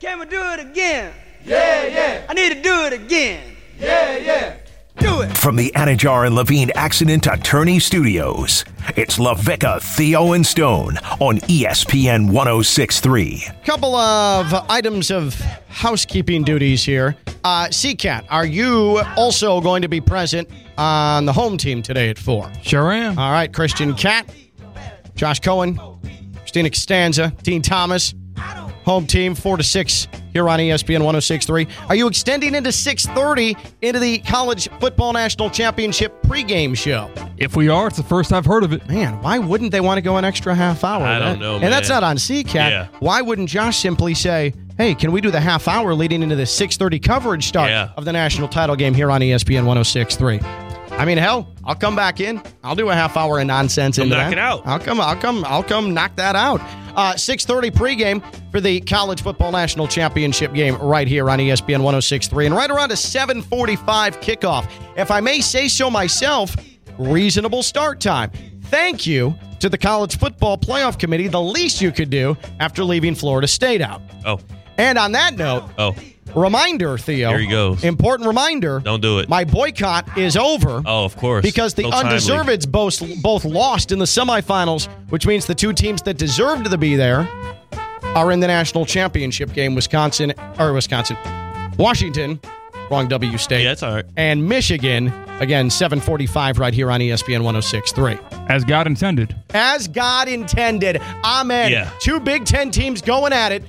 Can we do it again? Yeah, yeah. I need to do it again. Yeah, yeah. Do it. From the Anidjar and Levine Accident Attorney Studios, it's LaVicka, Theo, and Stone on ESPN 1063. Couple of items of housekeeping duties here. Uh, CCAT, are you also going to be present on the home team today at 4? Sure am. All right, Christian Cat, Josh Cohen, Christina Costanza, Dean Thomas, home team 4 to 6 here on ESPN 1063. Are you extending into 6:30 into the college football national championship pregame show? If we are, it's the first I've heard of it. Man, why wouldn't they want to go an extra half hour? I don't That- know, And that's not on CCAT. Yeah. Why wouldn't Josh simply say, "Hey, can we do the half hour leading into the 6:30 coverage start Yeah. of the national title game here on ESPN 1063?" I mean, hell, I'll come back in. I'll do a half hour of nonsense Come into knock that. it out. I'll come. I'll come. I'll come knock that out. Uh, 6:30 pregame for the college football national championship game right here on ESPN 1063, and right around a 7:45 kickoff. If I may say so myself, reasonable start time. Thank you to the college football playoff committee. The least you could do after leaving Florida State out. Oh, And on that note, oh, reminder, Theo. Here he goes. Important reminder. don't do it. My boycott is over oh, of course. because the So undeserveds both both lost in the semifinals, which means the two teams that deserved to be there are in the national championship game. Wisconsin or Wisconsin, Washington, wrong W State, Yeah, that's all right. and Michigan. Again, 7:45 right here on ESPN 106.3. As God intended. As God intended. Amen. Yeah. Two Big Ten teams going at it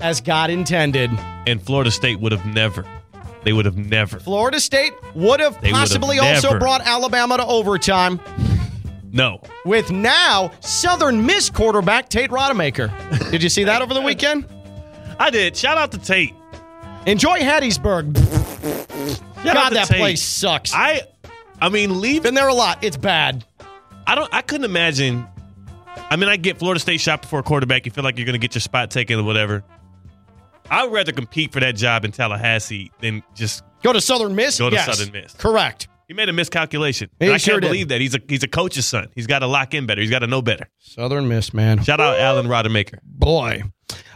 as God intended. And Florida State would have never. They would have never. Florida State would have They would have possibly also brought Alabama to overtime. No. with now Southern Miss quarterback Tate Rodemaker. Did you see that over the weekend? I did. Shout out to Tate. Enjoy Hattiesburg. Shout God, that Tate. place sucks. I, I mean, leave. Been there a lot. It's bad. I don't. I couldn't imagine. I mean, I get Florida State shot before a quarterback. You feel like you're going to get your spot taken or whatever. I would rather compete for that job in Tallahassee than just. Go to Southern Miss. Go to Yes. Southern Miss. Correct. He made a miscalculation. I sure can't did. believe that he's a he's a coach's son. He's got to lock in better. He's got to know better. Southern Miss, man. Shout out Alan Rodemaker. Boy.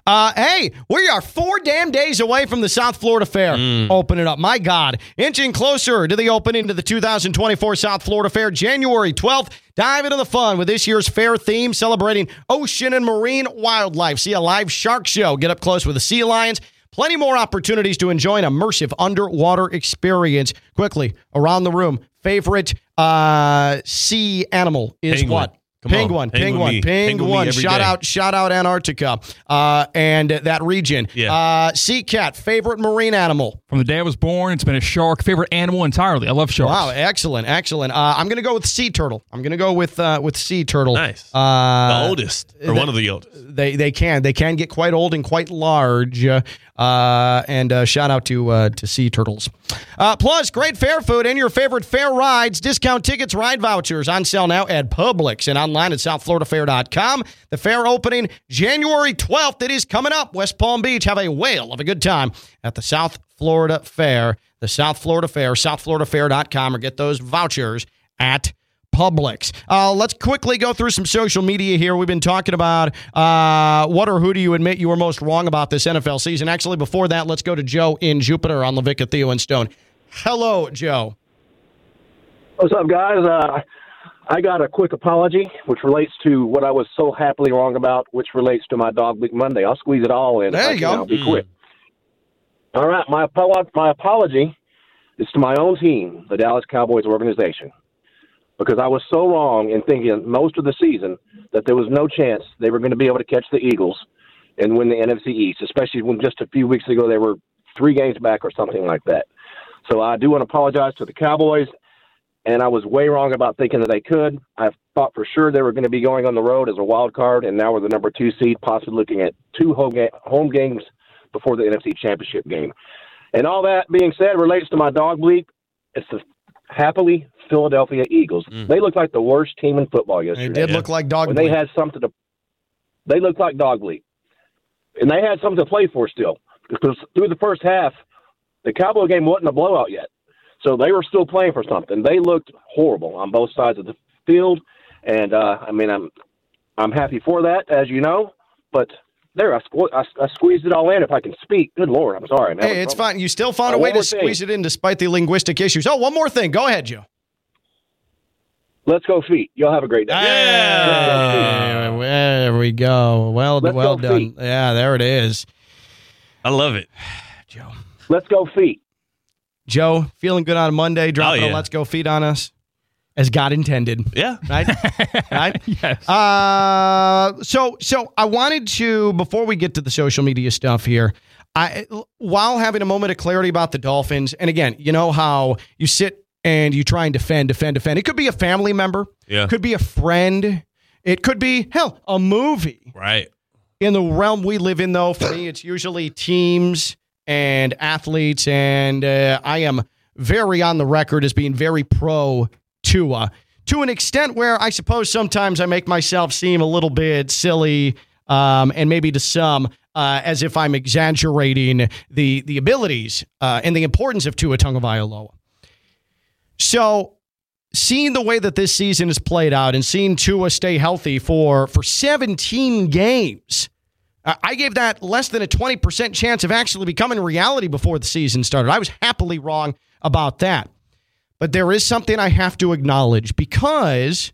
Uh, hey, we are four damn days away from the South Florida Fair opening up. My God, inching closer to the opening to the 2024 South Florida Fair, January 12th. Dive into the fun with this year's fair theme celebrating ocean and marine wildlife. See a live shark show, get up close with the sea lions. Plenty more opportunities to enjoy an immersive underwater experience. Quickly, around the room, favorite uh, sea animal is Penguin. what? Come on. penguin, Penguin penguin, penguin. Penguin Shout day. out, shout out Antarctica uh, and that region. Yeah. Uh, sea cat, favorite marine animal. From the day I was born, it's been a shark. Favorite animal entirely. I love sharks. Wow, excellent, excellent. Uh, I'm gonna go with sea turtle. I'm gonna go with uh, with sea turtle. Nice. Uh, the oldest or one of the oldest. They they can they can get quite old and quite large. Uh, uh, and uh, shout out to uh, to sea turtles. Uh, plus, great fair food and your favorite fair rides, discount tickets, ride vouchers on sale now at Publix and online at SouthFloridaFair.com. The fair opening January 12th. It is coming up. West Palm Beach. Have a whale of a good time at the South Florida Fair. The South Florida Fair, SouthFloridaFair.com, or get those vouchers at Publix. Uh, let's quickly go through some social media here. We've been talking about uh, what or who do you admit you were most wrong about this NFL season. Actually, before that, let's go to Joe in Jupiter on LaVicka, Theo, and Stone. Hello, Joe. What's up, guys? Uh, I got a quick apology, which relates to what I was so happily wrong about, which relates to my Dog Week Monday. I'll squeeze it all in. There I you go. I'll be hmm. quick. All right, my apo- my apology is to my own team, the Dallas Cowboys organization, because I was so wrong in thinking most of the season that there was no chance they were going to be able to catch the Eagles and win the NFC East, especially when just a few weeks ago they were three games back or something like that. So I do want to apologize to the Cowboys and I was way wrong about thinking that they could. I thought for sure they were going to be going on the road as a wild card, and now we're the number two seed, possibly looking at two home, ga- home games before the NFC Championship game. And all that being said relates to my dog bleep. It's the happily Philadelphia Eagles. Mm. They looked like the worst team in football It yesterday. did look like dog. when they had something to, they looked like dog bleep, and they had something to play for still. Because through the first half, the Cowboy game wasn't a blowout yet, so they were still playing for something. They looked horrible on both sides of the field, and uh, I mean, I'm I'm happy for that, as you know, but There, I, squ- I, I squeezed it all in. If I can speak, good lord, I'm sorry. man. Hey, it's fine. You still found a Uh, way to thing. squeeze it in despite the linguistic issues. Oh, one more thing. Go ahead, Joe. Let's go feet. Y'all have a great day. Yeah, there we go. Well, Let's well go done. feet. Yeah, there it is. I love it. Joe. Let's go feet. Joe, feeling good on Monday, dropping Oh, a yeah. let's go feed on us as God intended. Yeah. Right? right? Yes. Uh, so so I wanted to before we get to the social media stuff here, I while having a moment of clarity about the Dolphins, and again, you know how you sit and you try and defend, defend, defend. It could be a family member, Yeah. could be a friend, it could be hell a movie. Right. In the realm we live in, though, for me, it's usually teams and athletes, and uh, I am very on the record as being very pro Tua to an extent where I suppose sometimes I make myself seem a little bit silly, um, and maybe to some. Uh, as if I'm exaggerating the the abilities uh, and the importance of Tua Tagovailoa. So, seeing the way that this season has played out and seeing Tua stay healthy for for 17 games, I gave that less than a 20% chance of actually becoming reality before the season started. I was happily wrong about that. But there is something I have to acknowledge because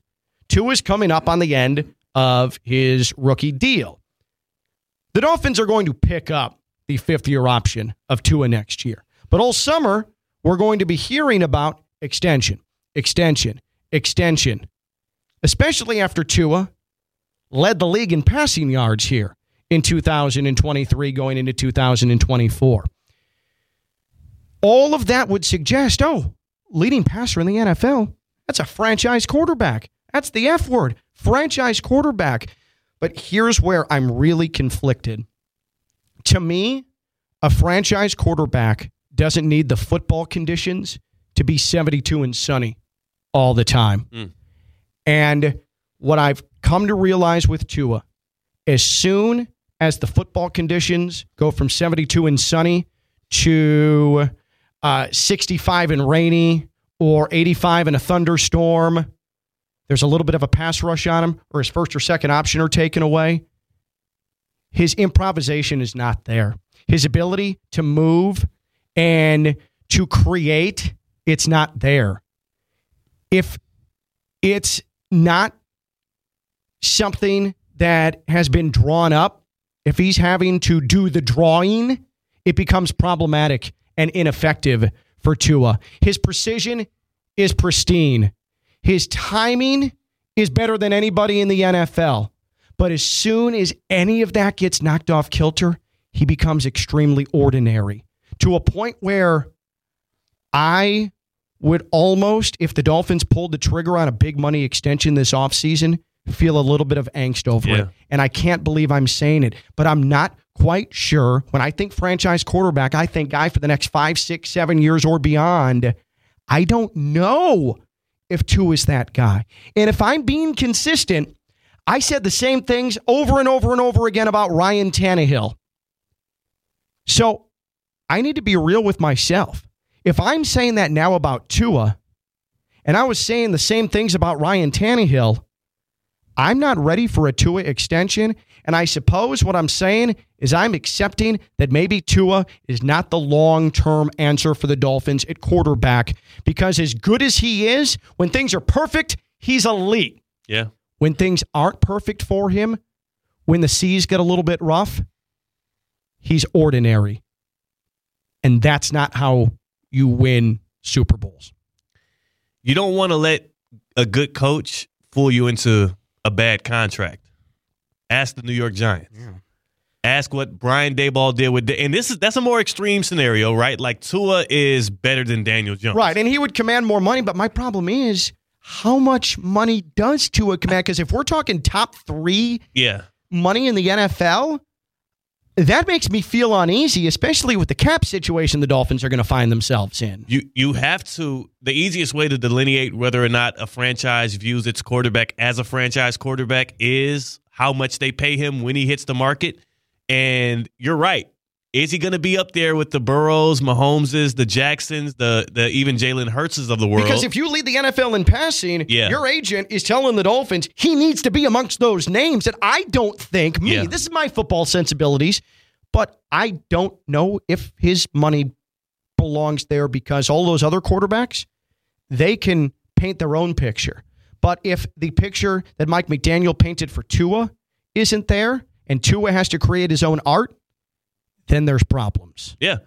Tua is coming up on the end of his rookie deal. The Dolphins are going to pick up the fifth year option of Tua next year. But all summer, we're going to be hearing about extension, extension, extension, especially after Tua led the league in passing yards here in 2023 going into 2024. All of that would suggest, oh, leading passer in the NFL, that's a franchise quarterback. That's the F word, franchise quarterback. But here's where I'm really conflicted. To me, a franchise quarterback doesn't need the football conditions to be 72 and sunny all the time. Mm. And what I've come to realize with Tua, as soon as the football conditions go from 72 and sunny to uh, 65 and rainy or 85 in a thunderstorm, there's a little bit of a pass rush on him, or his first or second option are taken away. His improvisation is not there. His ability to move and to create, it's not there. If it's not something that has been drawn up, if he's having to do the drawing, it becomes problematic and ineffective for Tua. His precision is pristine. His timing is better than anybody in the NFL. But as soon as any of that gets knocked off kilter, he becomes extremely ordinary to a point where I would almost, if the Dolphins pulled the trigger on a big money extension this offseason, feel a little bit of angst over Yeah. it. And I can't believe I'm saying it, but I'm not quite sure. When I think franchise quarterback, I think guy for the next five, six, seven years or beyond. I don't know if Tua is that guy. And if I'm being consistent, I said the same things over and over and over again about Ryan Tannehill. So I need to be real with myself. If I'm saying that now about Tua, and I was saying the same things about Ryan Tannehill, I'm not ready for a Tua extension. And I suppose what I'm saying is I'm accepting that maybe Tua is not the long term answer for the Dolphins at quarterback because, as good as he is, when things are perfect, he's elite. Yeah. When things aren't perfect for him, when the seas get a little bit rough, he's ordinary. And that's not how you win Super Bowls. You don't want to let a good coach fool you into a bad contract. Ask the New York Giants. Ask what Brian Daboll did with, and this is that's a more extreme scenario, right? Like Tua is better than Daniel Jones, Right. And he would command more money. But my problem is, how much money does Tua command? Because if we're talking top three Yeah, money in the NFL, that makes me feel uneasy, especially with the cap situation the Dolphins are going to find themselves in. you you have to. The easiest way to delineate whether or not a franchise views its quarterback as a franchise quarterback is how much they pay him when he hits the market. And you're right. Is he going to be up there with the Burrows, Mahomeses, the Jacksons, the the even Jalen Hurtses of the world? Because if you lead the NFL in passing, Yeah. your agent is telling the Dolphins he needs to be amongst those names. And I don't think, me, Yeah. this is my football sensibilities, but I don't know if his money belongs there because all those other quarterbacks, they can paint their own picture. But if the picture that Mike McDaniel painted for Tua isn't there and Tua has to create his own art, then there's problems. Yeah.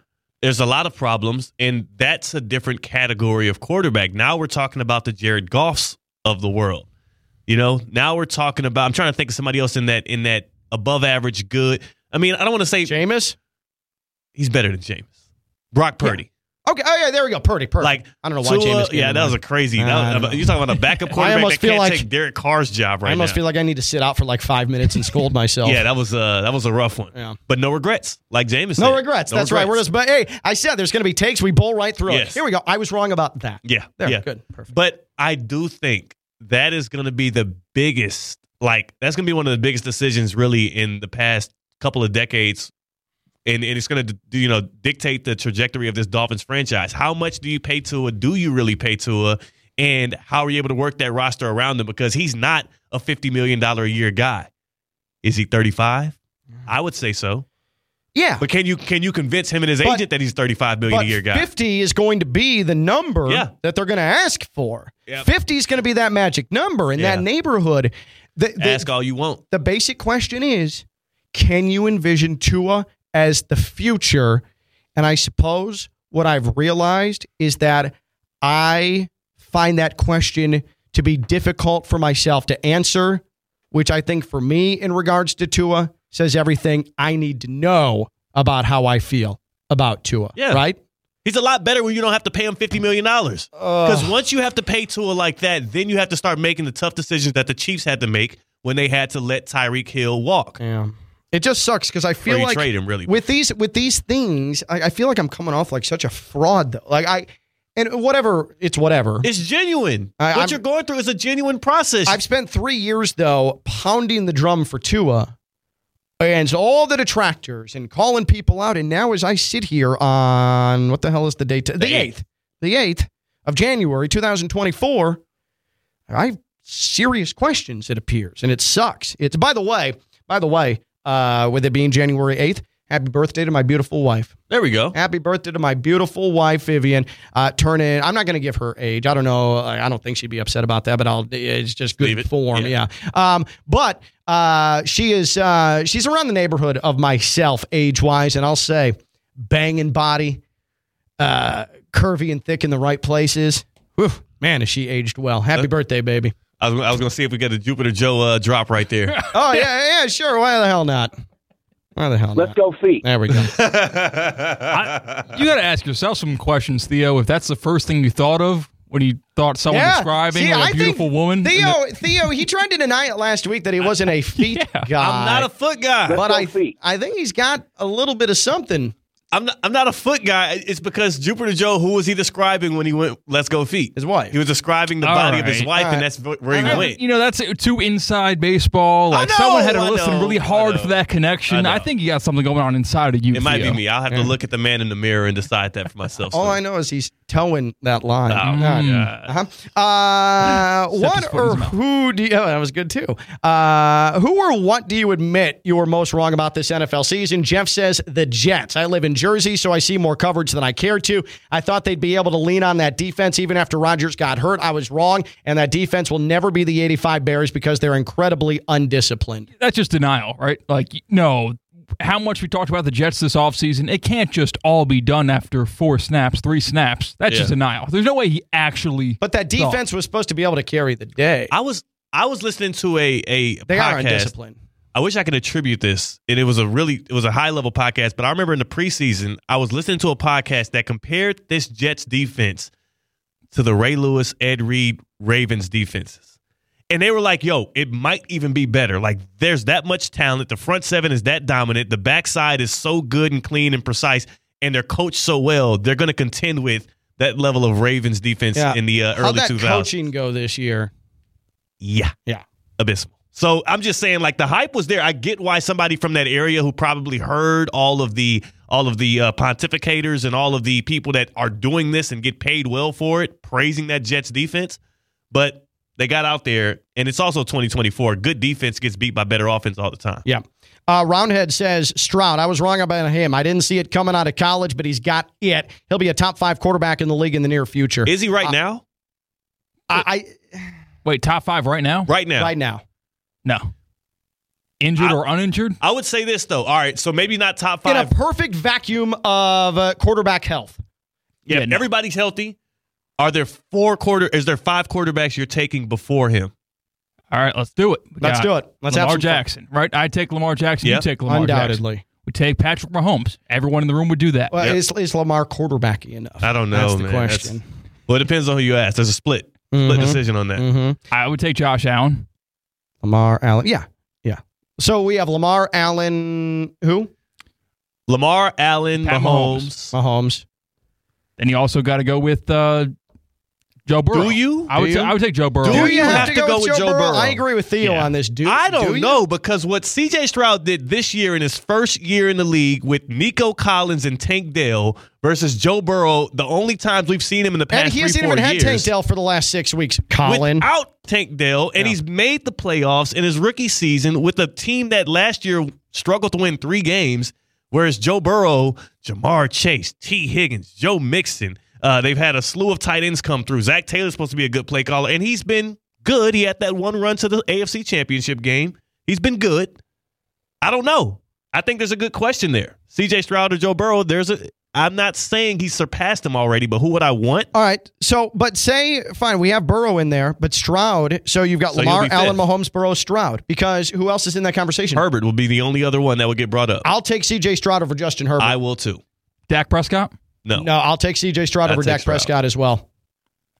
There's a lot of problems, and that's a different category of quarterback. Now we're talking about the Jared Goffs of the world. You know, now we're talking about I'm trying to think of somebody else in that in that above average good. I mean, I don't want to say Jameis? he's better than Jameis. Brock Purdy. Okay. Oh, yeah, there we go. Purdy. Purdy. Like I don't know why Tua- Jameis. Yeah, that was a crazy. I that- don't you're talking about a backup quarterback I almost feel like- take Derek Carr's job right I almost now. feel like I need to sit out for like five minutes and scold myself. yeah, that was uh that was a rough one. Yeah. But no regrets, like Jameis. No said. regrets. No That's right. We're just, but hey, I said there's going to be takes. We bowl right through it. Here we go. I was wrong about that. Yeah, There. yeah, Good. Perfect. But I do think that is going to be the biggest, like that's going to be one of the biggest decisions really in the past couple of decades, and, and it's going to you know dictate the trajectory of this Dolphins franchise. How much do you pay Tua? Do you really pay Tua? And how are you able to work that roster around him? Because he's not a fifty million dollar a year guy. Is he thirty five? I would say so. Yeah. But can you can you convince him and his But- agent that he's thirty five million a year guy? 50 is going to be the number Yeah. that they're going to ask for. Yep. 50 is going to be that magic number in Yeah. that neighborhood. The, the, Ask all you want. the basic question is can you envision Tua as the future? And I suppose what I've realized is that I find that question to be difficult for myself to answer, which I think for me, in regards to Tua, says everything I need to know about how I feel about Tua. Yeah. Right? He's a lot better when you don't have to pay him fifty million dollars. Because once you have to pay Tua like that, then you have to start making the tough decisions that the Chiefs had to make when they had to let Tyreek Hill walk. Yeah. It just sucks because I feel like trade him, really. with these with these things, I, I feel like I'm coming off like such a fraud though. Like I and whatever, it's whatever. It's genuine. I- what I'm- you're going through is a genuine process. I've spent three years though pounding the drum for Tua and all the detractors and calling people out. And now as I sit here on what the hell is the date? The eighth, the eighth of January, 2024. I have serious questions. It appears, and it sucks. It's by the way, by the way, uh, with it being January eighth. Happy birthday to my beautiful wife. there we go. Happy birthday to my beautiful wife, Vivian. Uh, turning, I'm not going to give her age. I don't know. I don't think she'd be upset about that, but I'll. It's just good it. form. Yeah. Yeah. Um, but uh, she is. Uh, she's around the neighborhood of myself, age wise, and I'll say, banging body, uh, curvy and thick in the right places. Whew, man, is she aged well? Happy birthday, baby. I was, I was going to see if we get a Jupiter Joe uh, drop right there. Oh yeah, yeah, sure. Why the hell not? Why the hell not? Let's not? go feet. There we go. You got to ask yourself some questions, Theo. If that's the first thing you thought of when you thought someone Yeah. describing See, like I a beautiful woman, and Theo, Theo, he tried to deny it last week that he wasn't a feet guy. I'm not a foot guy. Let's but go I, feet. I think he's got a little bit of something. I'm not, I'm not a foot guy. It's because Jupiter Joe, who was he describing when he went, let's go feet? His wife. He was describing the All body of his wife, All and right. that's where he I- went. You know, that's too inside baseball. Like know, someone had to I listen know, really hard for that connection. I I, think you got something going on inside of you. It might be me. I'll have to look at the man in the mirror and decide that for myself. All soon. I know is he's towing that line. Oh, Yeah. God. Uh-huh. Uh, what foot or who do you? Oh, that was good too. Uh, who or what do you admit you were most wrong about this NFL season? Jeff says the Jets. I live in Jersey, so I see more coverage than I care to. I thought they'd be able to lean on that defense even after Rodgers got hurt. I was wrong, and that defense will never be the 85 Bears because they're incredibly undisciplined. That's just denial, right? Like, no. How much we talked about the Jets this offseason, it can't just all be done after four snaps, three snaps. That's just denial. There's no way he actually. But that thought. defense was supposed to be able to carry the day. I was I was listening to a a They are undisciplined. I wish I could attribute this. And it was a really it was a high level podcast, but I remember in the preseason, I was listening to a podcast that compared this Jets defense to the Ray Lewis, Ed Reed Ravens defenses. And they were like, yo, it might even be better. Like, there's that much talent. The front seven is that dominant. The backside is so good and clean and precise. And they're coached so well. They're going to contend with that level of Ravens defense in the uh, How'd early that 2000s. coaching go this year? Yeah. Yeah. Abysmal. So I'm just saying, like the hype was there. I get why somebody from that area who probably heard all of the all of the uh, pontificators and all of the people that are doing this and get paid well for it, praising that Jets defense. But they got out there, and it's also 2024. Good defense gets beat by better offense all the time. Yeah. Uh, Roundhead says Stroud. I was wrong about him. I didn't see it coming out of college, but he's got it. He'll be a top five quarterback in the league in the near future. Is he right Uh, now? I, I Wait, top five right now? Right now. right now. No. Injured I- or uninjured? I would say this though. All right, so maybe not top five. In a perfect vacuum of uh, quarterback health. yeah, Yeah, no. everybody's healthy. Are there four quarter? Is there five quarterbacks you're taking before him? All right, let's do it. We Let's do it. Let's have Lamar some fun. Jackson, right? I take Lamar Jackson. Yep. You take Lamar Jackson. Undoubtedly. We take Patrick Mahomes. Everyone in the room would do that. Well, Yep. is, is Lamar quarterbacky enough? I don't know, That's the man. question. That's- Well, it depends on who you ask. There's a split split Mhm. decision on that. Mm-hmm. I would take Josh Allen. Lamar Allen. Yeah. Yeah. So we have Lamar Allen. Who? Lamar Allen, Pat Mahomes. Mahomes. Then you also got to go with uh, Joe Burrow. Do you? I would. Do you? I would take Joe Burrow. Do Do you you have, have to to go, go with with Joe, Joe Burrow? Burrow? I agree with Theo Yeah. on this. Do I do don't you? know because what CJ Stroud did this year in his first year in the league with Nico Collins and Tank Dell versus Joe Burrow, the only times we've seen him in the past And he three, hasn't four even had years, Tank Dell for the last six weeks. Colin. without Tank Dell, and he's made the playoffs in his rookie season with a team that last year struggled to win three games. Whereas Joe Burrow, Ja'Marr Chase, Tee Higgins, Joe Mixon, uh, they've had a slew of tight ends come through. Zac Taylor's supposed to be a good play caller, and he's been good. He had that one run to the AFC Championship game. He's been good. I don't know. I think there's a good question there. CJ Stroud or Joe Burrow, there's a I'm not saying he surpassed him already, but who would I want? All right. So, but say, fine, we have Burrow in there, but Stroud. So you've got So Lamar, Allen. Mahomes, Burrow, Stroud. Because who else is in that conversation? Herbert will be the only other one that would get brought up. I'll take CJ Stroud over Justin Herbert. I will too. Dak Prescott. No. no, I'll take CJ Stroud I'd over Dak Stroud. Prescott as well.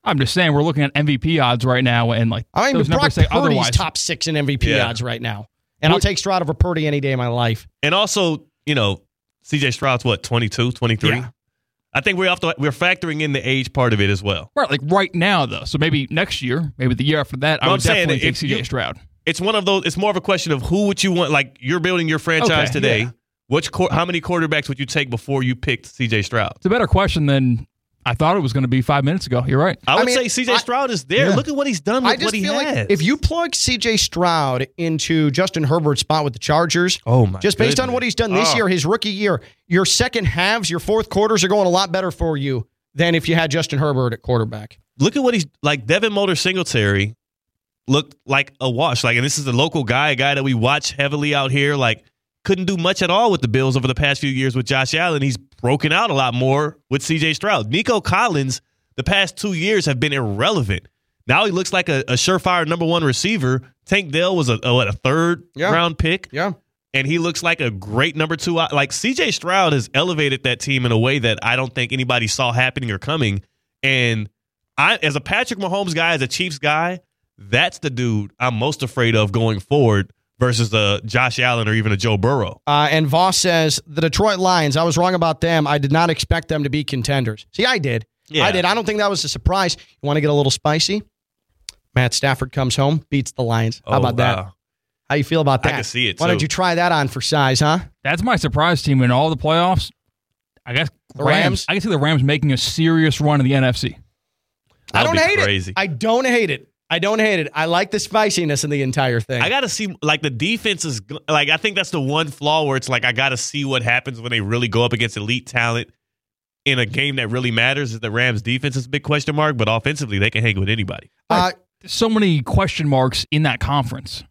I'm just saying we're looking at MVP odds right now, and like I mean, those Brock numbers say Purdy's otherwise. top six in MVP Yeah. odds right now. And I'll take Stroud over Purdy any day of my life. And also, you know, CJ Stroud's what, 22, 23? Yeah. I think we're off the, we're factoring in the age part of it as well. Right, like right now though. So maybe next year, maybe the year after that, I No, would I'm definitely take CJ Stroud. It's one of those it's more of a question of who would you want like you're building your franchise Okay, today. yeah. Which quar- how many quarterbacks would you take before you picked CJ Stroud? It's a better question than I thought it was going to be five minutes ago. You're right. I would mean, say CJ I- Stroud is there. Yeah. Look at what he's done with I just what he feel has. like if you plug CJ Stroud into Justin Herbert's spot with the Chargers, Oh my just based on what he's done this Oh. year, his rookie year, your second halves, your fourth quarters are going a lot better for you than if you had Justin Herbert at quarterback. look at what he's like Devin Motor Singletary looked like a wash. Like and this is a local guy, a guy that we watch heavily out here, like couldn't do much at all with the Bills over the past few years with Josh Allen. He's broken out a lot more with CJ Stroud. Nico Collins, the past two years have been irrelevant. Now he looks like a, a surefire number one receiver. Tank Dell was a, a what a third Yeah. round pick, Yeah. and he looks like a great number two. Like CJ Stroud has elevated that team in a way that I don't think anybody saw happening or coming. And I, as a Patrick Mahomes guy, as a Chiefs guy, that's the dude I'm most afraid of going forward versus the Josh Allen or even a Joe Burrow. Uh, and Voss says the Detroit Lions. I was wrong about them. I did not expect them to be contenders. See, I did. Yeah. I did. I don't think that was a surprise. You want to get a little spicy? Matt Stafford comes home, beats the Lions. How Oh, about that? wow. How you feel about that? I that? can see it, Why don't you try that on for size, huh? That's my surprise team in all the playoffs. I guess The Rams? I can see the Rams making a serious run in the NFC. I That'll don't be hate crazy. it. I don't hate it. I don't hate it. I like the spiciness in the entire thing. I got to see like the defense is like I think that's the one flaw where it's like I got to see what happens when they really go up against elite talent in a game that really matters. Is the Rams defense is a big question mark, but offensively they can hang with anybody. uh, so many question marks in that conference.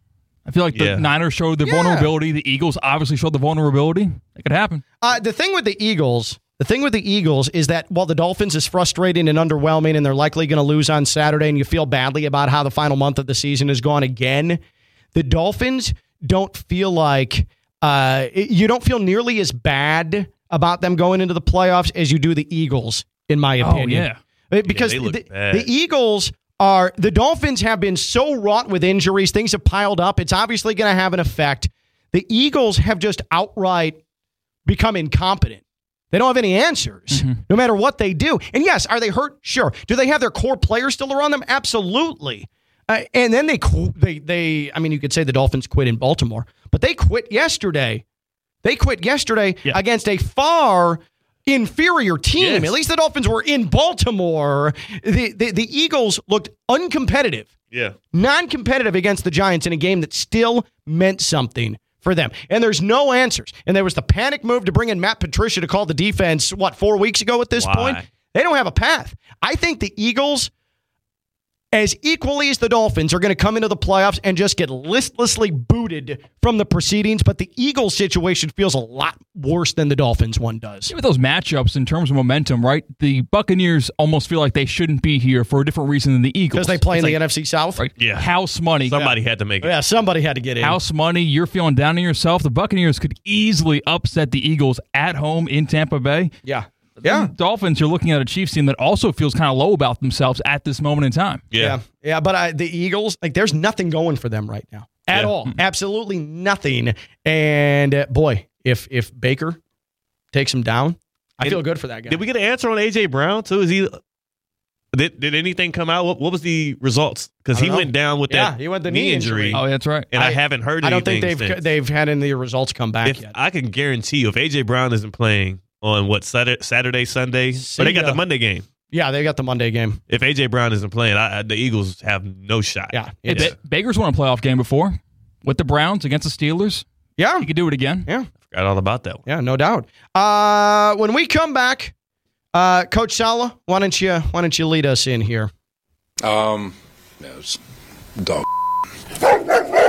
I feel like the Yeah. Niners showed the Yeah. vulnerability. The Eagles obviously showed the vulnerability. It could happen. Uh, the thing with the Eagles, the thing with the Eagles is that while the Dolphins is frustrating and underwhelming, and they're likely going to lose on Saturday, and you feel badly about how the final month of the season has gone again, the Dolphins don't feel like uh, you don't feel nearly as bad about them going into the playoffs as you do the Eagles, in my opinion. Oh, yeah. Because they look the, the Eagles are the Dolphins have been so wrought with injuries, things have piled up. It's obviously going to have an effect. The Eagles have just outright become incompetent. They don't have any answers, no matter what they do. And yes, are they hurt? Sure. Do they have their core players still around them? Absolutely. Uh, and then they they they I mean you could say the Dolphins quit in Baltimore, but they quit yesterday. They quit yesterday Yeah. against a far inferior team. Yes. At least the Dolphins were in Baltimore. The the, the Eagles looked uncompetitive Yeah. non-competitive against the Giants in a game that still meant something for them. And there's no answers. And there was the panic move to bring in Matt Patricia to call the defense what 4 weeks ago at this Why? point. They don't have a path. I think the Eagles as equally as the Dolphins are going to come into the playoffs and just get listlessly booted from the proceedings, but the Eagles situation feels a lot worse than the Dolphins one does. With those matchups in terms of momentum, right? The Buccaneers almost feel like they shouldn't be here for a different reason than the Eagles. Because they play in It's the NFC South. right? Yeah. House money. Somebody had to make it. Yeah, somebody had to get in. House money, you're feeling down on yourself. The Buccaneers could easily upset the Eagles at home in Tampa Bay. Yeah. Yeah. Dolphins, you're looking at a Chiefs team that also feels kind of low about themselves at this moment in time. Yeah. Yeah, yeah, but I, the Eagles, like, there's nothing going for them right now at Yeah. all. Absolutely nothing. And uh, boy, if if Baker takes him down, I And feel good for that guy. Did we get an answer on AJ Brown too? Is he? Did, did anything come out? What, what was the results? Because he know. went down with Yeah, that he went the knee knee injury, injury. Oh, that's right. and I, I- haven't heard. Anything. I don't think they've since. they've had any results come back If yet. I can guarantee you, if AJ Brown isn't playing on what Saturday, Saturday Sunday, See but they got ya. the Monday game. yeah, they got the Monday game. If AJ Brown isn't playing, I, I, the Eagles have no shot. Yeah, Hey, Ba- Baker's won a playoff game before with the Browns against the Steelers. yeah, He could do it again. yeah, forgot all about that one. yeah, no doubt. Uh, when we come back, uh, Coach Saleh, why don't you why don't you lead us in here? Um, no, it's dog.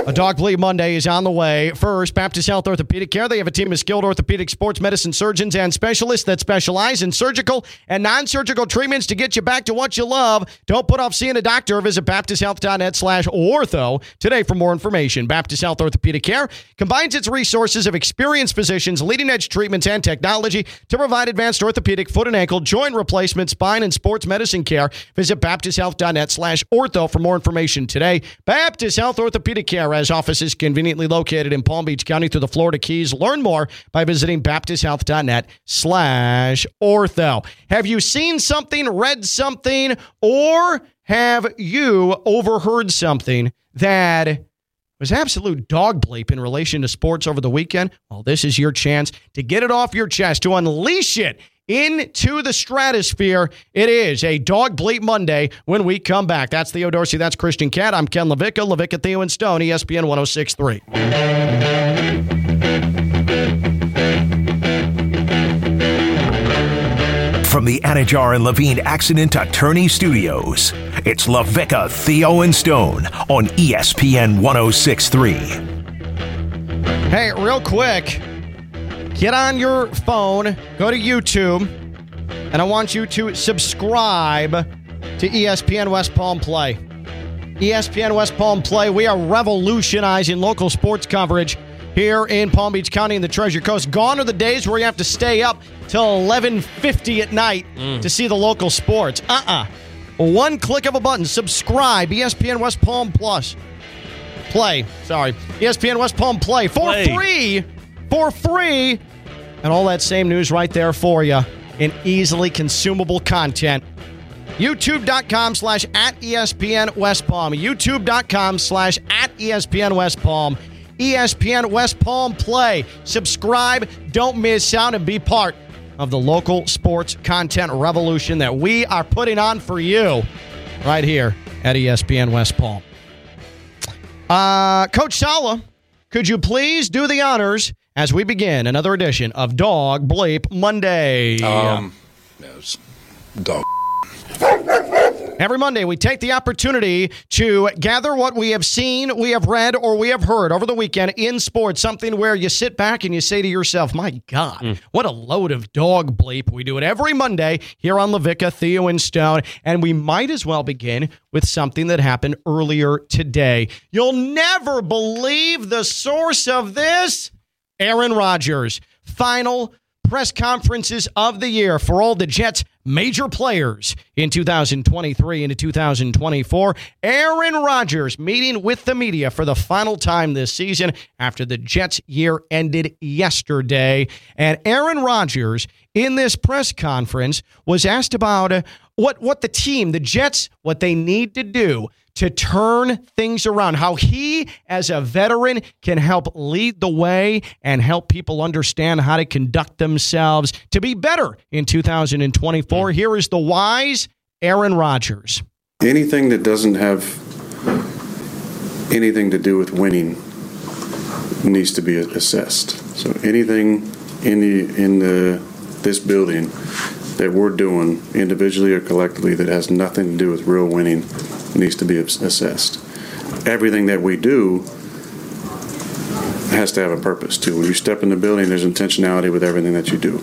A Dog Bleed Monday is on the way. First, Baptist Health Orthopedic Care. They have a team of skilled orthopedic sports medicine surgeons and specialists that specialize in surgical and non surgical treatments to get you back to what you love. Don't put off seeing a doctor. Visit baptisthealth.net slash ortho today for more information. Baptist Health Orthopedic Care combines its resources of experienced physicians, leading edge treatments, and technology to provide advanced orthopedic, foot and ankle, joint replacement, spine, and sports medicine care. Visit baptisthealth.net slash ortho for more information today. Baptist Health Orthopedic Care has offices conveniently located in Palm Beach County through the Florida Keys. Learn more by visiting baptisthealth.net slash ortho. Have you seen something, read something, or have you overheard something that was absolute dog bleep in relation to sports over the weekend, well, this is your chance to get it off your chest, to unleash it into the stratosphere. It is a dog bleep Monday when we come back. That's Theo Dorsey. That's Christian Cat. I'm Ken LaVicka. LaVicka, Theo, and Stone, ESPN 1063. From the Anidjar and Levine Accident Attorney Studios, it's LaVicka, Theo, and Stone on ESPN 1063. Hey, real quick, get on your phone, go to YouTube, and I want you to subscribe to ESPN West Palm Play. ESPN West Palm Play, we are revolutionizing local sports coverage here in Palm Beach County and the Treasure Coast. Gone are the days where you have to stay up till 11:50 at night mm. to see the local sports. Uh-uh. One click of a button, subscribe ESPN West Palm Plus. Play, sorry. ESPN West Palm Play for Play. free. For free. And all that same news right there for you in easily consumable content. YouTube.com slash at ESPN West Palm. YouTube.com slash at ESPN West Palm. ESPN West Palm Play. Subscribe, don't miss out, and be part of the local sports content revolution that we are putting on for you right here at ESPN West Palm. Uh, Coach Saleh, could you please do the honors as we begin another edition of Dog Bleep Monday? Um, it's dog. Every Monday, we take the opportunity to gather what we have seen, we have read, or we have heard over the weekend in sports. Something where you sit back and you say to yourself, my God, what a load of dog bleep. We do it every Monday here on LaVicka, Theo, and Stone. And we might as well begin with something that happened earlier today. You'll never believe the source of this. Aaron Rodgers, final press conferences of the year for all the Jets' major players in 2023 into 2024. Aaron Rodgers meeting with the media for the final time this season after the Jets' year ended yesterday. And Aaron Rodgers, in this press conference, was asked about uh, what, what the team, the Jets, what they need to do to turn things around, how he, as a veteran, can help lead the way and help people understand how to conduct themselves to be better in 2024. Mm. Here is the wise Aaron Rodgers. Anything that doesn't have anything to do with winning needs to be assessed. So anything in the in the this building that we're doing individually or collectively that has nothing to do with real winning needs to be assessed. Everything that we do has to have a purpose too. When you step in the building, there's intentionality with everything that you do.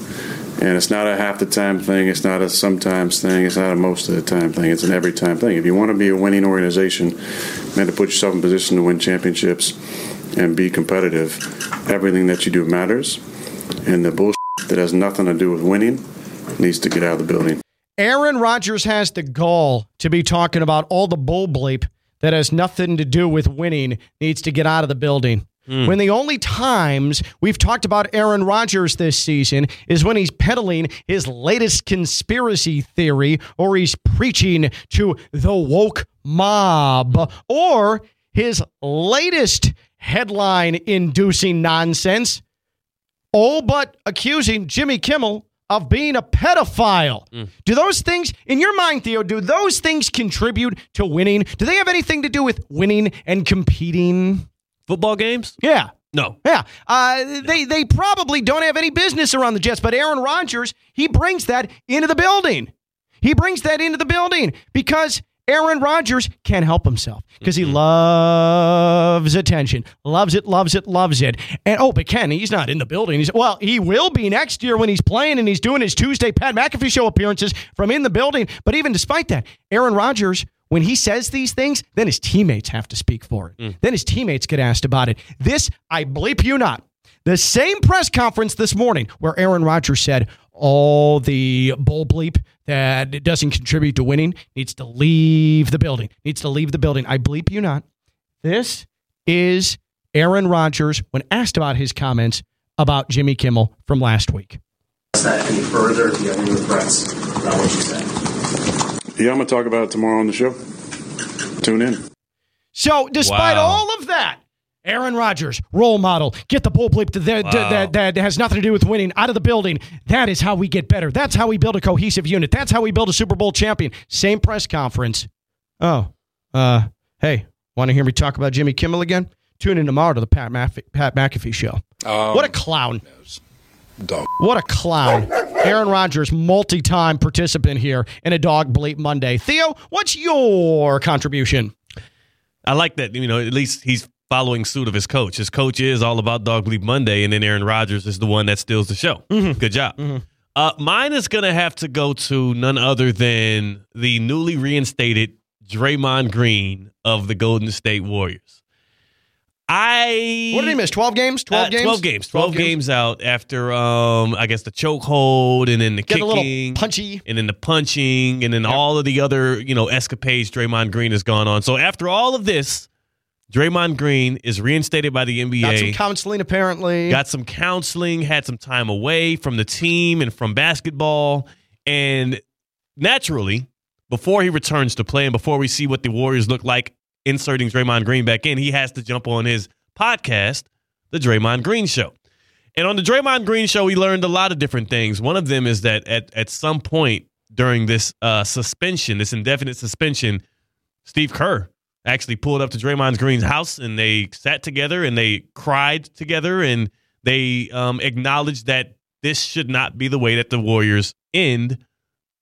And it's not a half the time thing, it's not a sometimes thing, it's not a most of the time thing, it's an every time thing. If you want to be a winning organization and to put yourself in position to win championships and be competitive, everything that you do matters. And the bullshit that has nothing to do with winning needs to get out of the building. Aaron Rodgers has the gall to be talking about all the bull bleep that has nothing to do with winning needs to get out of the building. Mm. When the only times we've talked about Aaron Rodgers this season is when he's peddling his latest conspiracy theory or he's preaching to the woke mob or his latest headline inducing nonsense, all but accusing Jimmy Kimmel of being a pedophile. Mm. Do those things, in your mind, Theo, do those things contribute to winning? Do they have anything to do with winning and competing? Football games? Yeah. No. Yeah. Uh, they, they probably don't have any business around the Jets, but Aaron Rodgers, he brings that into the building. He brings that into the building because Aaron Rodgers can't help himself because he loves attention, loves it, loves it, loves it. And oh, but Ken, he's not in the building. He's well, he will be next year when he's playing and he's doing his Tuesday Pat McAfee show appearances from in the building. But even despite that, Aaron Rodgers. When he says these things, then his teammates have to speak for it. Mm. Then his teammates get asked about it. This, I bleep you not, the same press conference this morning where Aaron Rodgers said, all the bull bleep that doesn't contribute to winning needs to leave the building. Needs to leave the building. I bleep you not. This is Aaron Rodgers when asked about his comments about Jimmy Kimmel from last week. That any further? Do you have any regrets about what you said? Yeah, I'm going to talk about it tomorrow on the show. Tune in. So, despite wow. all of that, Aaron Rodgers, role model. Get the bull bleep that, wow. that, that, has nothing to do with winning out of the building. That is how we get better. That's how we build a cohesive unit. That's how we build a Super Bowl champion. Same press conference. Oh, uh, hey, want to hear me talk about Jimmy Kimmel again? Tune in tomorrow to the Pat, Pat McAfee show. Um, what a clown. Dog. What a clown. Aaron Rodgers, multi time participant here in a dog bleep Monday. Theo, what's your contribution? I like that, you know, at least he's following suit of his coach. His coach is all about Dog Bleep Monday, and then Aaron Rodgers is the one that steals the show. Mm-hmm. Good job. Mm-hmm. Uh, mine is going to have to go to none other than the newly reinstated Draymond Green of the Golden State Warriors. I what did he miss? Twelve games. Twelve uh, games. Twelve games. Twelve, 12 games. games out after um I guess the chokehold and then the Get kicking, punchy, and then the punching, and then yep. all of the other you know escapades Draymond Green has gone on. So after all of this, Draymond Green is reinstated by the NBA. Got some counseling, apparently. Got some counseling, had some time away from the team and from basketball. And naturally, before he returns to play and before we see what the Warriors look like inserting Draymond Green back in, he has to jump on his podcast, The Draymond Green Show. And on the Draymond Green Show, we learned a lot of different things. One of them is that at, at some point during this uh, suspension, this indefinite suspension, Steve Kerr actually pulled up to Draymond Green's house and they sat together and they cried together and they um, acknowledged that this should not be the way that the Warriors end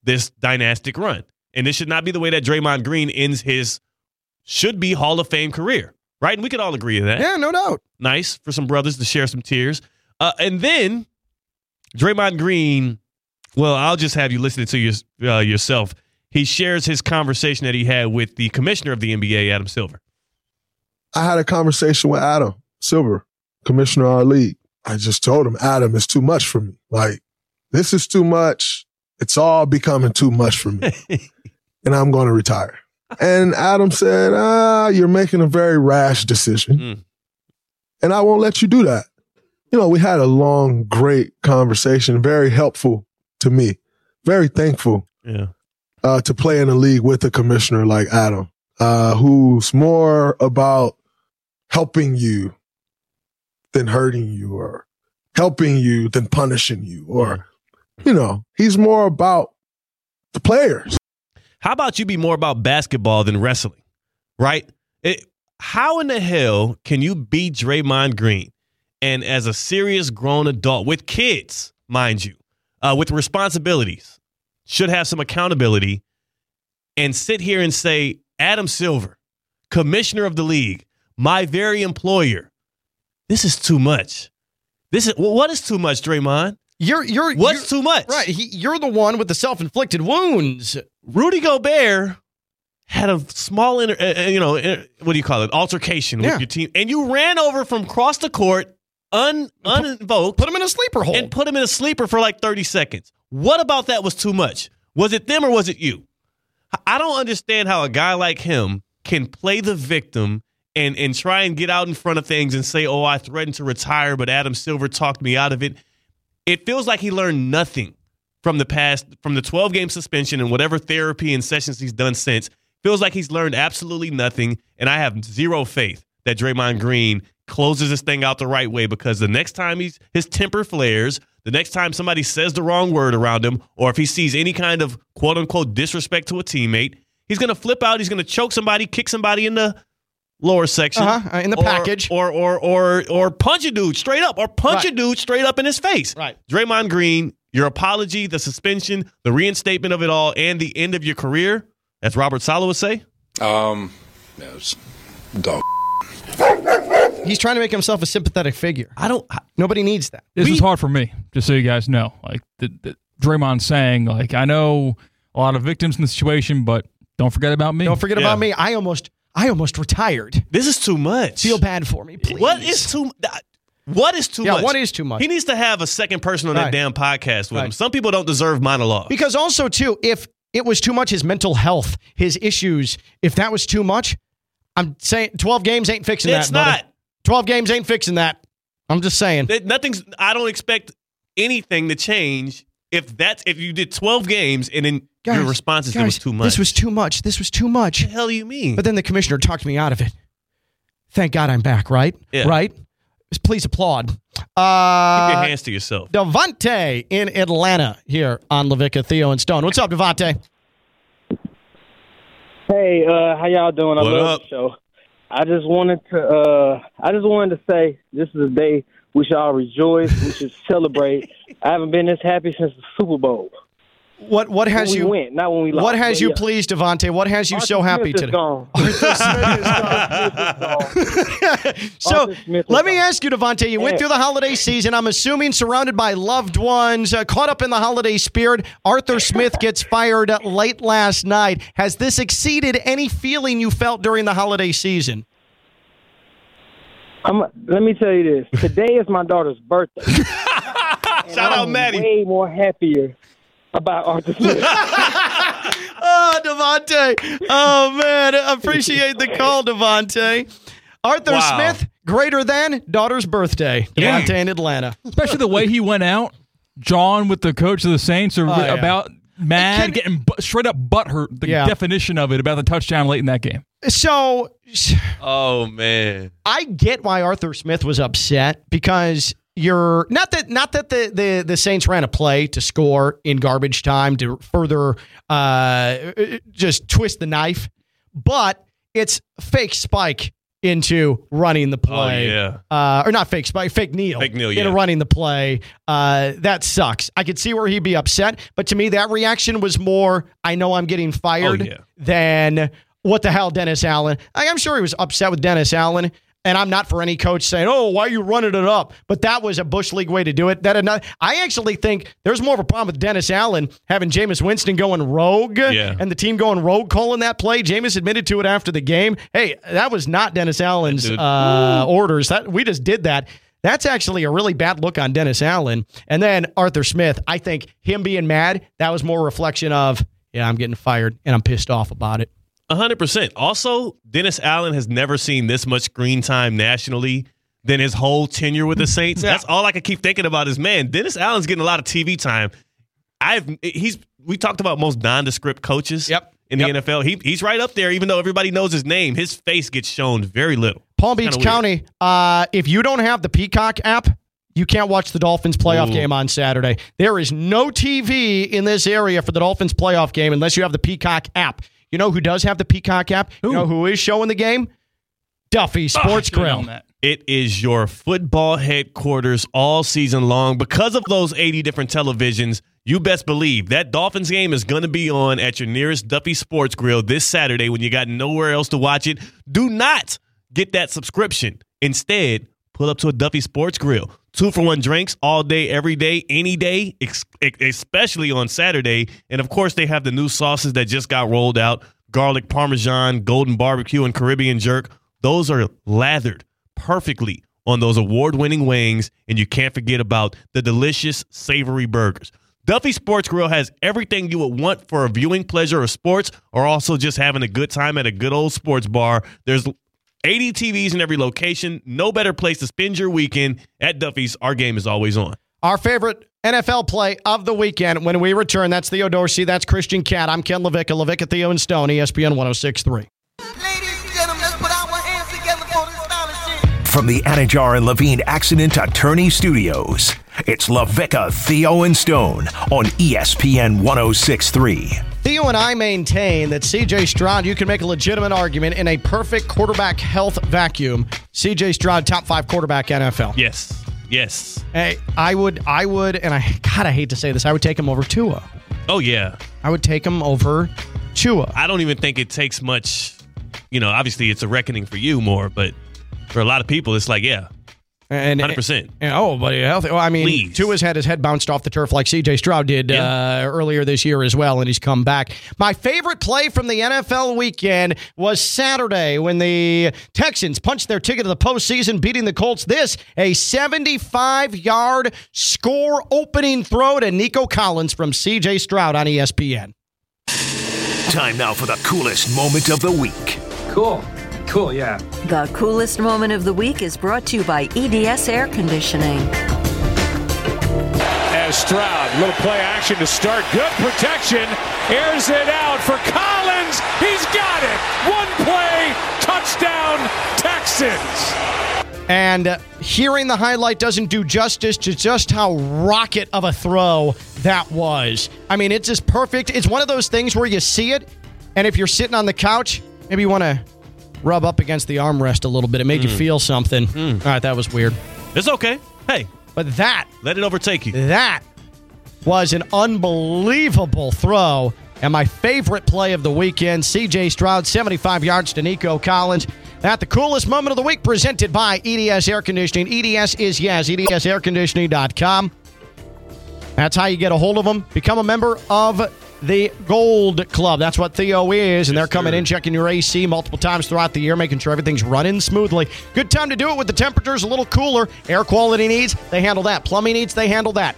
this dynastic run. And this should not be the way that Draymond Green ends his should be Hall of Fame career. Right? And we could all agree to that. Yeah, no doubt. Nice for some brothers to share some tears. Uh, and then Draymond Green, well, I'll just have you listen to your, uh, yourself he shares his conversation that he had with the commissioner of the NBA, Adam Silver. I had a conversation with Adam Silver, commissioner of our league. I just told him, Adam, it's too much for me. Like, this is too much. It's all becoming too much for me. and I'm going to retire. And Adam said, ah, you're making a very rash decision. Mm. And I won't let you do that. You know, we had a long, great conversation, very helpful to me, very thankful. Yeah uh, to play in a league with a commissioner like Adam. uh, who's more about helping you than hurting you or helping you than punishing you or, you know, he's more about the players. How about you be more about basketball than wrestling, right? It, how in the hell can you beat Draymond Green and as a serious grown adult with kids, mind you, uh, with responsibilities, should have some accountability, and sit here and say, Adam Silver, commissioner of the league, my very employer, this is too much. This is well, what is too much, Draymond? You're you're What's you're- too much? Right, he, you're the one with the self-inflicted wounds. Rudy Gobert had a small, inter, uh, uh, you know, uh, what do you call it? Altercation Yeah. with your team, and you ran over from cross the court, un uninvoked, Put him in a sleeper hole. and put him in a sleeper for like thirty seconds. What about that was too much? Was it them or was it you? I don't understand how a guy like him can play the victim and and try and get out in front of things and say, "Oh, I threatened to retire, but Adam Silver talked me out of it." It feels like he learned nothing from the past, from the 12 game suspension and whatever therapy and sessions he's done since. Feels like he's learned absolutely nothing, and I have zero faith that Draymond Green closes this thing out the right way because the next time he's his temper flares, the next time somebody says the wrong word around him, or if he sees any kind of quote unquote disrespect to a teammate, he's gonna flip out. He's gonna choke somebody, kick somebody in the lower section, Uh-huh, uh, in the or- package. or or or or punch a dude straight up, or punch a dude straight up in his face. Right. Draymond Green, your apology, the suspension, the reinstatement of it all, and the end of your career, as Robert Saleh would say. Um, that was dog. He's trying to make himself a sympathetic figure. I don't. Nobody needs that. This We- is hard for me, just so you guys know. Like the, the Draymond saying, like I know a lot of victims in the situation, but don't forget about me. Don't forget Yeah. about me. I almost I almost retired. This is too much. Feel bad for me, please. What is too? What is too Yeah, much? what is too much? He needs to have a second person on that damn podcast with him. Some people don't deserve monologue. Because also too, if it was too much, his mental health, his issues, if that was too much, I'm saying 12 games ain't fixing It's that. brother. not. 12 games ain't fixing that. I'm just saying. That- Nothing's. I don't expect anything to change if that's if you did twelve games and then your Guys, response is it guys, was too much. This was too much. This was too much. What the hell do you mean? But then the commissioner talked me out of it. Thank God I'm back, right? Yeah. Right? Please applaud. Uh, Keep your hands to yourself. Devontae in Atlanta here on LaVicka, Theo, and Stone. What's up, Devontae? Hey, uh, how y'all doing? I What love up? the show. I just wanted to, uh, I just wanted to say this is a day we should all rejoice. we should celebrate. I haven't been this happy since the Super Bowl. What what has you win, not when we lost. what has you yeah. pleased, Devontae? What has you Arthur so happy today? Gone. Is gone. Smith is gone. So let me ask you, Devontae. You went through the holiday season. I'm assuming surrounded by loved ones, uh, caught up in the holiday spirit. Arthur Smith gets fired uh, late last night. Has this exceeded any feeling you felt during the holiday season? I'm, let me tell you this. Today is my daughter's birthday. Shout out, Maddie. Way more happier about Arthur Smith. Oh, Devontae. Oh, man. I appreciate the call, Devontae. Arthur Wow. Smith, greater than daughter's birthday. Yeah. In Atlanta. Especially the way he went out, John with the coach of the Saints, are Oh, yeah. about mad, Can- getting bu- straight up butthurt. The Yeah. definition of it about the touchdown late in that game. So Oh man. I get why Arthur Smith was upset because you're not that not that the the, the Saints ran a play to score in garbage time to further uh, just twist the knife, but it's fake spike into running the play. Oh, yeah. Uh, or not fake spike, fake kneel. Fake kneel, Into running the play. Uh, that sucks. I could see where he'd be upset, but to me, that reaction was more, I know I'm getting fired Oh, yeah. than what the hell, Dennis Allen. Like, I'm sure he was upset with Dennis Allen. And I'm not for any coach saying, "Oh, why are you running it up?" But that was a bush league way to do it. That another, I actually think there's more of a problem with Dennis Allen having Jameis Winston going rogue Yeah. and the team going rogue calling that play. Jameis admitted to it after the game. Hey, that was not Dennis Allen's uh, orders. That we just did that. That's actually a really bad look on Dennis Allen. And then Arthur Smith, I think him being mad, that was more reflection of, yeah, I'm getting fired and I'm pissed off about it. Hundred percent. Also, Dennis Allen has never seen this much screen time nationally than his whole tenure with the Saints. That's all I can keep thinking about is man, Dennis Allen's getting a lot of TV time. I've he's we talked about most nondescript coaches. Yep. in the NFL. He, he's right up there, even though everybody knows his name. His face gets shown very little. Palm Beach. County, uh, if you don't have the Peacock app, you can't watch the Dolphins playoff Ooh. game on Saturday. There is no TV in this area for the Dolphins playoff game unless you have the Peacock app. You know who does have the Peacock app? You know who is showing the game? Duffy ah, Sports should've Grill. It is your football headquarters all season long. Because of those 80 different televisions, you best believe that Dolphins game is going to be on at your nearest Duffy Sports Grill this Saturday when you got nowhere else to watch it. Do not get that subscription. Instead, pull up to a Duffy Sports Grill. Two for one drinks all day, every day, any day, ex- especially on Saturday. And of course, they have the new sauces that just got rolled out garlic parmesan, golden barbecue, and Caribbean jerk. Those are lathered perfectly on those award winning wings. And you can't forget about the delicious, savory burgers. Duffy Sports Grill has everything you would want for a viewing pleasure of sports or also just having a good time at a good old sports bar. There's 80 TVs in every location. No better place to spend your weekend at Duffy's. Our game is always on. Our favorite NFL play of the weekend when we return. That's Theo Dorsey. That's Christian Cat. I'm Ken LaVicka. LaVicka, Theo, and Stone, ESPN 1063. From the Anidjar and Levine Accident Attorney Studios, it's LaVicka, Theo, and Stone on ESPN 1063. Theo and I maintain that CJ Stroud, you can make a legitimate argument in a perfect quarterback health vacuum. CJ Stroud, top five quarterback NFL. Yes. Yes. Hey, I would, I would, and I, God, I hate to say this, I would take him over Tua. Oh, yeah. I would take him over Tua. I don't even think it takes much. You know, obviously it's a reckoning for you more, but for a lot of people, it's like, yeah, And 100%. And, oh, but healthy. Well, I mean, Please. Tua's had his head bounced off the turf like C.J. Stroud did uh, earlier this year as well, and he's come back. My favorite play from the NFL weekend was Saturday when the Texans punched their ticket to the postseason, beating the Colts. This a 75-yard score opening throw to Nico Collins from C.J. Stroud on ESPN. Time now for the coolest moment of the week. Cool. Cool, yeah. The coolest moment of the week is brought to you by EDS Air Conditioning. As Stroud, little play action to start. Good protection. Airs it out for Collins. He's got it. One play, touchdown, Texans. And uh, hearing the highlight doesn't do justice to just how rocket of a throw that was. I mean, it's just perfect. It's one of those things where you see it, and if you're sitting on the couch, maybe you want to rub up against the armrest a little bit. It made you Mm. feel something. All right, that was weird. It's okay. Hey, but that let it overtake you. That was an unbelievable throw. And my favorite play of the weekend, CJ Stroud, 75 yards to Nico Collins. At the coolest moment of the week, presented by EDS Air Conditioning. EDS is yes, edsairconditioning.com. That's how you get a hold of them. Become a member of the Gold Club. That's what Theo is, and they're coming in, checking your AC multiple times throughout the year, making sure everything's running smoothly. Good time to do it with the temperatures a little cooler. Air quality needs, they handle that. Plumbing needs, they handle that.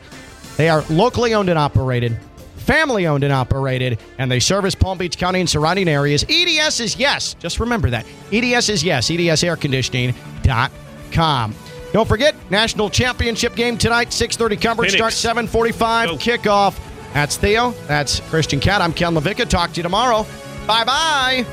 They are locally owned and operated, family owned and operated, and they service Palm Beach County and surrounding areas. EDS is yes. Just remember that. EDS is yes. EDSairconditioning.com. Don't forget, national championship game tonight, 6.30 coverage, Phoenix. start 7.45 kickoff. That's Theo. That's Christian Cat. I'm Ken LaVicka. Talk to you tomorrow. Bye-bye.